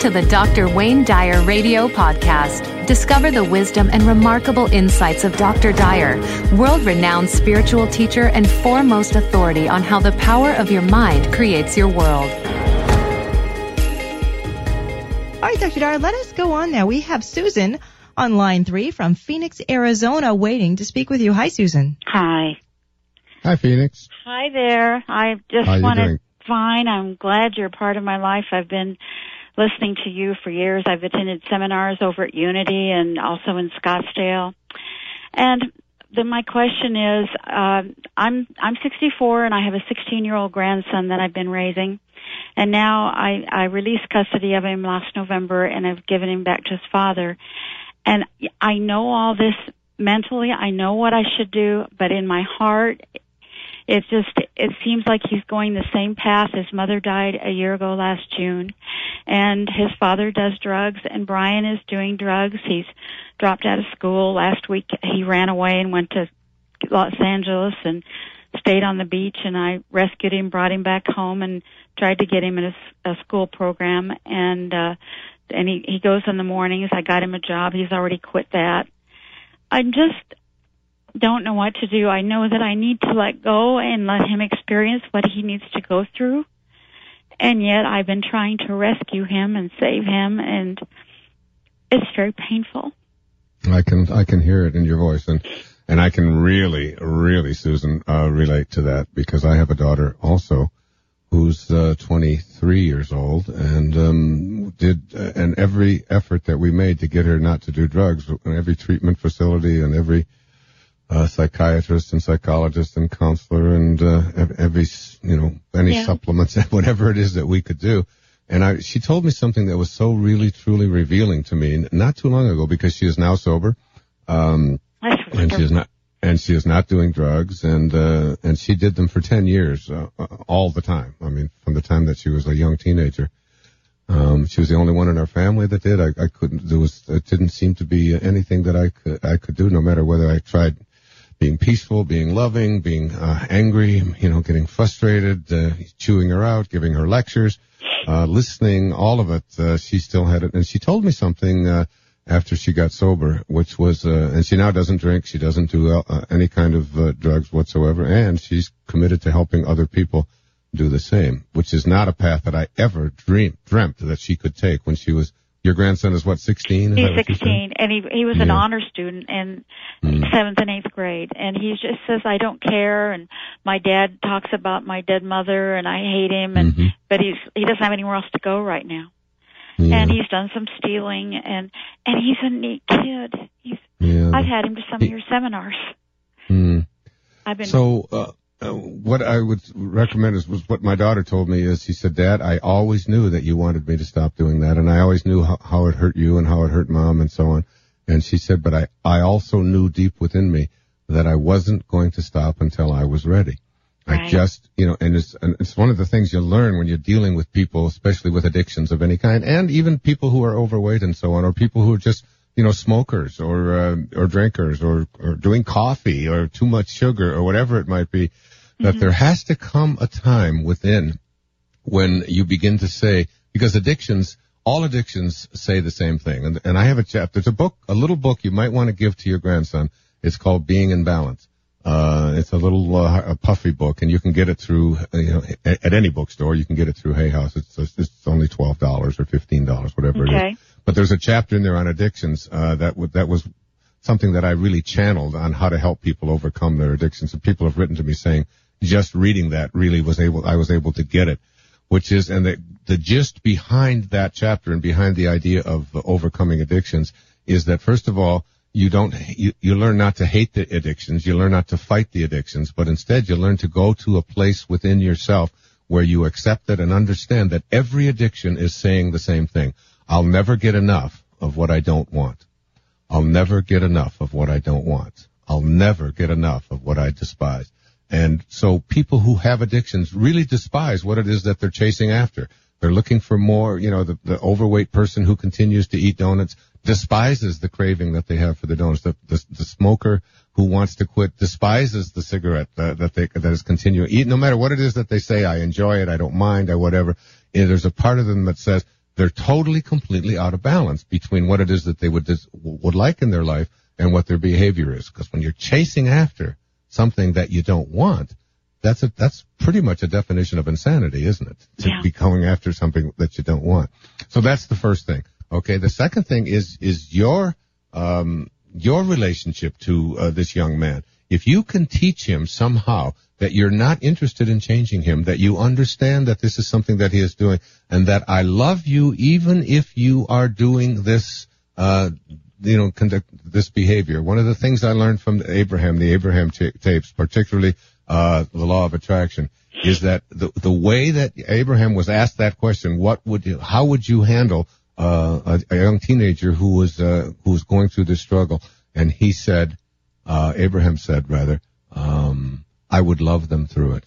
to the Dr. Wayne Dyer Radio Podcast. Discover the wisdom and remarkable insights of Dr. Dyer, world renowned spiritual teacher and foremost authority on how the power of your mind creates your world. All right, Dr. Dyer, let us go on now. We have Susan on line three from Phoenix, Arizona, waiting to speak with you. Hi, Susan. Hi. Hi, Phoenix. Hi there. I just How you wanted doing? fine. I'm glad you're part of my life. I've been listening to you for years. I've attended seminars over at Unity and also in Scottsdale. And then my question is, uh, I'm I'm 64 and I have a 16 year old grandson that I've been raising, and now I I released custody of him last November and I've given him back to his father, and I know all this mentally. I know what I should do, but in my heart, it just it seems like he's going the same path. His mother died a year ago last June, and his father does drugs, and Brian is doing drugs. He's dropped out of school last week. He ran away and went to Los Angeles and stayed on the beach. And I rescued him, brought him back home, and tried to get him in a, a school program. And uh, and he he goes in the mornings. I got him a job. He's already quit that. I'm just don't know what to do. I know that I need to let go and let him experience what he needs to go through. And yet I've been trying to rescue him and save him and it's very painful. I can I can hear it in your voice, and and I can really really Susan uh, relate to that because I have a daughter also who's uh, 23 years old and um, did uh, and every effort that we made to get her not to do drugs, and every treatment facility and every uh, psychiatrist and psychologist and counselor and uh, every you know any Yeah. supplements whatever it is that we could do. And I, she told me something that was so really, truly revealing to me not too long ago because she is now sober. Um, and she is not, and she is not doing drugs and, uh, and she did them for 10 years, uh, uh, all the time. I mean, from the time that she was a young teenager. Um, she was the only one in our family that did. I, I couldn't, there was, it didn't seem to be anything that I could, I could do no matter whether I tried being peaceful, being loving, being, uh, angry, you know, getting frustrated, uh, chewing her out, giving her lectures uh, listening, all of it, uh, she still had it. And she told me something, uh, after she got sober, which was, uh, and she now doesn't drink, she doesn't do uh, any kind of uh, drugs whatsoever, and she's committed to helping other people do the same, which is not a path that I ever dreamed, dreamt that she could take when she was, your grandson is what, 16? He's that what you said? 16 and he he was an honor student in Hmm. seventh and eighth grade and he just says I don't care and my dad talks about my dead mother and I hate him and Mhm. but he's he doesn't have anywhere else to go right now Yeah. and he's done some stealing and and he's a neat kid he's yeah. I've had him to some of your seminars Hmm. I've been So, uh, uh, what I would recommend is was what my daughter told me is she said, Dad, I always knew that you wanted me to stop doing that, and I always knew how, how it hurt you and how it hurt mom and so on. And she said, but I, I also knew deep within me that I wasn't going to stop until I was ready. I just, you know, and it's, and it's one of the things you learn when you're dealing with people, especially with addictions of any kind, and even people who are overweight and so on, or people who are just, you know, smokers or, uh, or drinkers or, or doing coffee or too much sugar or whatever it might be, that there has to come a time within when you begin to say, because addictions, all addictions say the same thing. And, and I have a chapter, there's a book, a little book you might want to give to your grandson. It's called Being in Balance. Uh, it's a little, uh, a puffy book and you can get it through, you know, at, at any bookstore. You can get it through Hay House. It's, it's only $12 or $15, whatever it is. But there's a chapter in there on addictions, uh, that w- that was something that I really channeled on how to help people overcome their addictions. And people have written to me saying, just reading that really was able, I was able to get it, which is, and the, the gist behind that chapter and behind the idea of overcoming addictions is that first of all, you don't, you, you learn not to hate the addictions, you learn not to fight the addictions, but instead you learn to go to a place within yourself where you accept it and understand that every addiction is saying the same thing. I'll never get enough of what I don't want. I'll never get enough of what I don't want. I'll never get enough of what I despise. And so people who have addictions really despise what it is that they're chasing after. They're looking for more, you know, the, the overweight person who continues to eat donuts despises the craving that they have for the donuts. The, the, the smoker who wants to quit despises the cigarette that, that they, that is continuing eat, no matter what it is that they say, I enjoy it, I don't mind, I whatever. There's a part of them that says, they're totally, completely out of balance between what it is that they would would like in their life and what their behavior is. Because when you're chasing after something that you don't want, that's a that's pretty much a definition of insanity, isn't it? To Yeah. be going after something that you don't want. So that's the first thing. Okay. The second thing is is your um, your relationship to uh, this young man. If you can teach him somehow that you're not interested in changing him, that you understand that this is something that he is doing, and that I love you even if you are doing this, uh, you know, conduct this behavior. One of the things I learned from Abraham, the Abraham ta- tapes, particularly uh, the law of attraction, is that the the way that Abraham was asked that question, what would you, how would you handle uh, a, a young teenager who was uh, who was going through this struggle? And he said, uh, Abraham said rather, um, I would love them through it.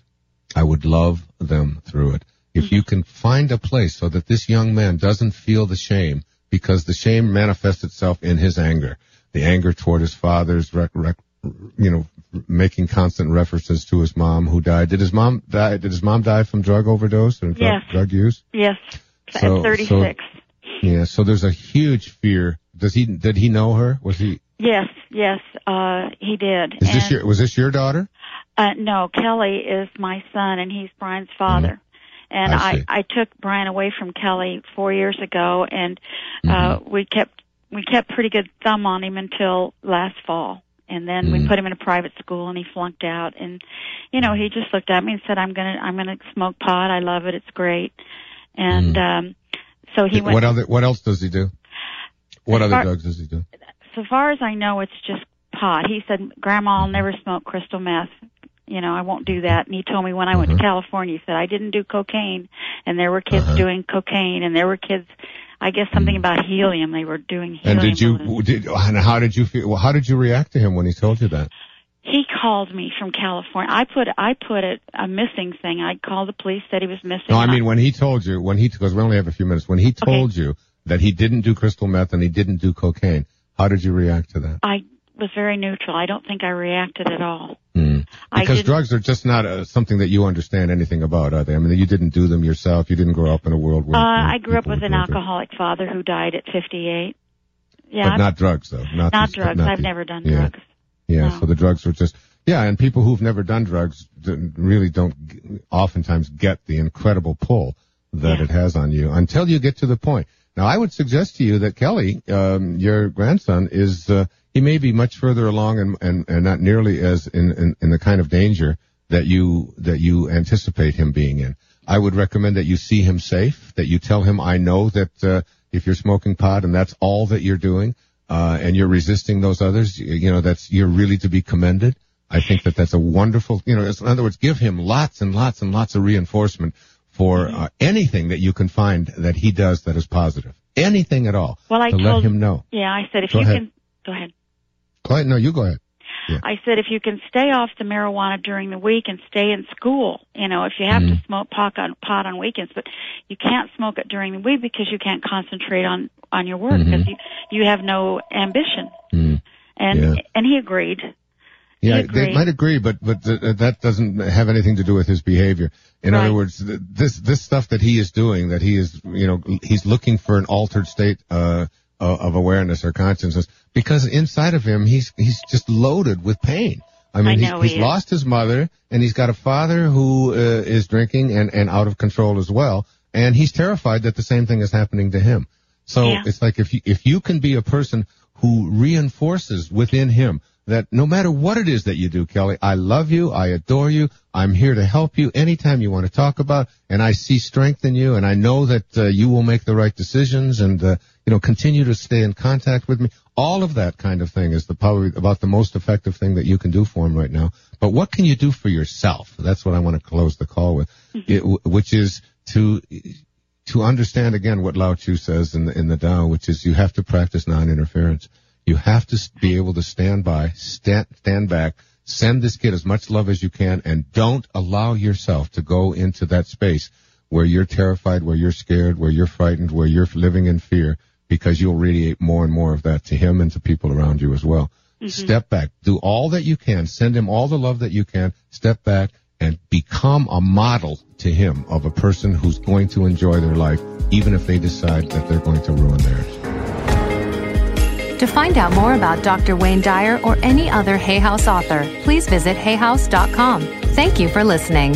I would love them through it. If you can find a place so that this young man doesn't feel the shame, because the shame manifests itself in his anger, the anger toward his father's, rec- rec- you know, making constant references to his mom who died. Did his mom die? Did his mom die from drug overdose or drug, Yes. drug use? Yes, So- at 36. Yeah. So there's a huge fear. Does he? Did he know her? Was he? Yes, yes, uh, he did. Is this your? Was this your daughter? Uh, no, Kelly is my son, and he's Brian's father. And Mm-hmm. I I. I, took Brian away from Kelly four years ago, and uh, Mm-hmm. we kept we kept pretty good thumb on him until last fall. And then we Mm. put him in a private school, and he flunked out. And you know, he just looked at me and said, "I'm gonna I'm gonna smoke pot. I love it. It's great." And um, so he went. Mm. what other? What else does he do? What other drugs does he do? So far as I know, it's just pot. He said, Grandma, I'll never smoke crystal meth. You know, I won't do that. And he told me when I went Mhm. to California, he said, I didn't do cocaine. And there were kids Uh-huh. doing cocaine, and there were kids, I guess something about helium. They were doing helium. And did you? Did and how did you feel? How did you react to him when he told you that? He called me from California. I put I put it a missing thing. I called the police, said he was missing. No, I mean when he told you when he because we only have a few minutes. When he told you that he didn't do crystal meth and he didn't do cocaine, how did you react to that? I was very neutral. I don't think I reacted at all. I Because drugs are just not uh, something that you understand anything about, are they? I mean, you didn't do them yourself. You didn't grow up in a world where. Uh, I grew up with an alcoholic father who died at 58. Yeah, but I'm- not drugs though. Not, not these- drugs. not I've these- never done yeah. drugs. Yeah, No. so the drugs were just yeah, and people who've never done drugs really don't oftentimes get the incredible pull that Yeah. it has on you until you get to the point. Now, I would suggest to you that Kelly, um, your grandson, is uh, he may be much further along and, and, and not nearly as in, in, in the kind of danger that you that you anticipate him being in. I would recommend that you see him safe, that you tell him, I know that uh, if you're smoking pot and that's all that you're doing, uh, and you're resisting those others, you, you know, that's, you're really to be commended. I think that that's a wonderful, you know, in other words, give him lots and lots and lots of reinforcement for uh, anything that you can find that he does that is positive. Anything at all. Well, I to told let him know. Yeah, I said if Go you ahead. can go ahead. Go ahead. No, you go ahead. I said if you can stay off the marijuana during the week and stay in school, you know, if you have Mm-hmm. to smoke pot on pot on weekends, but you can't smoke it during the week because you can't concentrate on on your work because you you have no ambition. Mm. And Yeah. and he agreed. Yeah, He they might agree, but but th- that doesn't have anything to do with his behavior. In Right. other words, th- this this stuff that he is doing, that he is, you know, he's looking for an altered state uh, of of awareness or consciousness, because inside of him, he's he's just loaded with pain. I mean, I he's, he's he lost his mother, and he's got a father who uh, is drinking and and out of control as well, and he's terrified that the same thing is happening to him. So Yeah. it's like if you if you can be a person who reinforces within him that no matter what it is that you do, Kelly, I love you, I adore you, I'm here to help you anytime you want to talk about, and I see strength in you, and I know that uh, you will make the right decisions, and uh, you know continue to stay in contact with me. All of that kind of thing is the probably about the most effective thing that you can do for him right now. But what can you do for yourself? That's what I want to close the call with, it, which is to to understand again what Lao Tzu says in the, in the Tao, which is you have to practice non-interference. You have to be able to stand by, stand, stand back, send this kid as much love as you can, and don't allow yourself to go into that space where you're terrified, where you're scared, where you're frightened, where you're living in fear, because you'll radiate more and more of that to him and to people around you as well. Mm-hmm. Step back. Do all that you can. Send him all the love that you can. Step back and become a model to him of a person who's going to enjoy their life, even if they decide that they're going to ruin theirs. To find out more about Dr. Wayne Dyer or any other Hay House author, please visit hayhouse.com. Thank you for listening.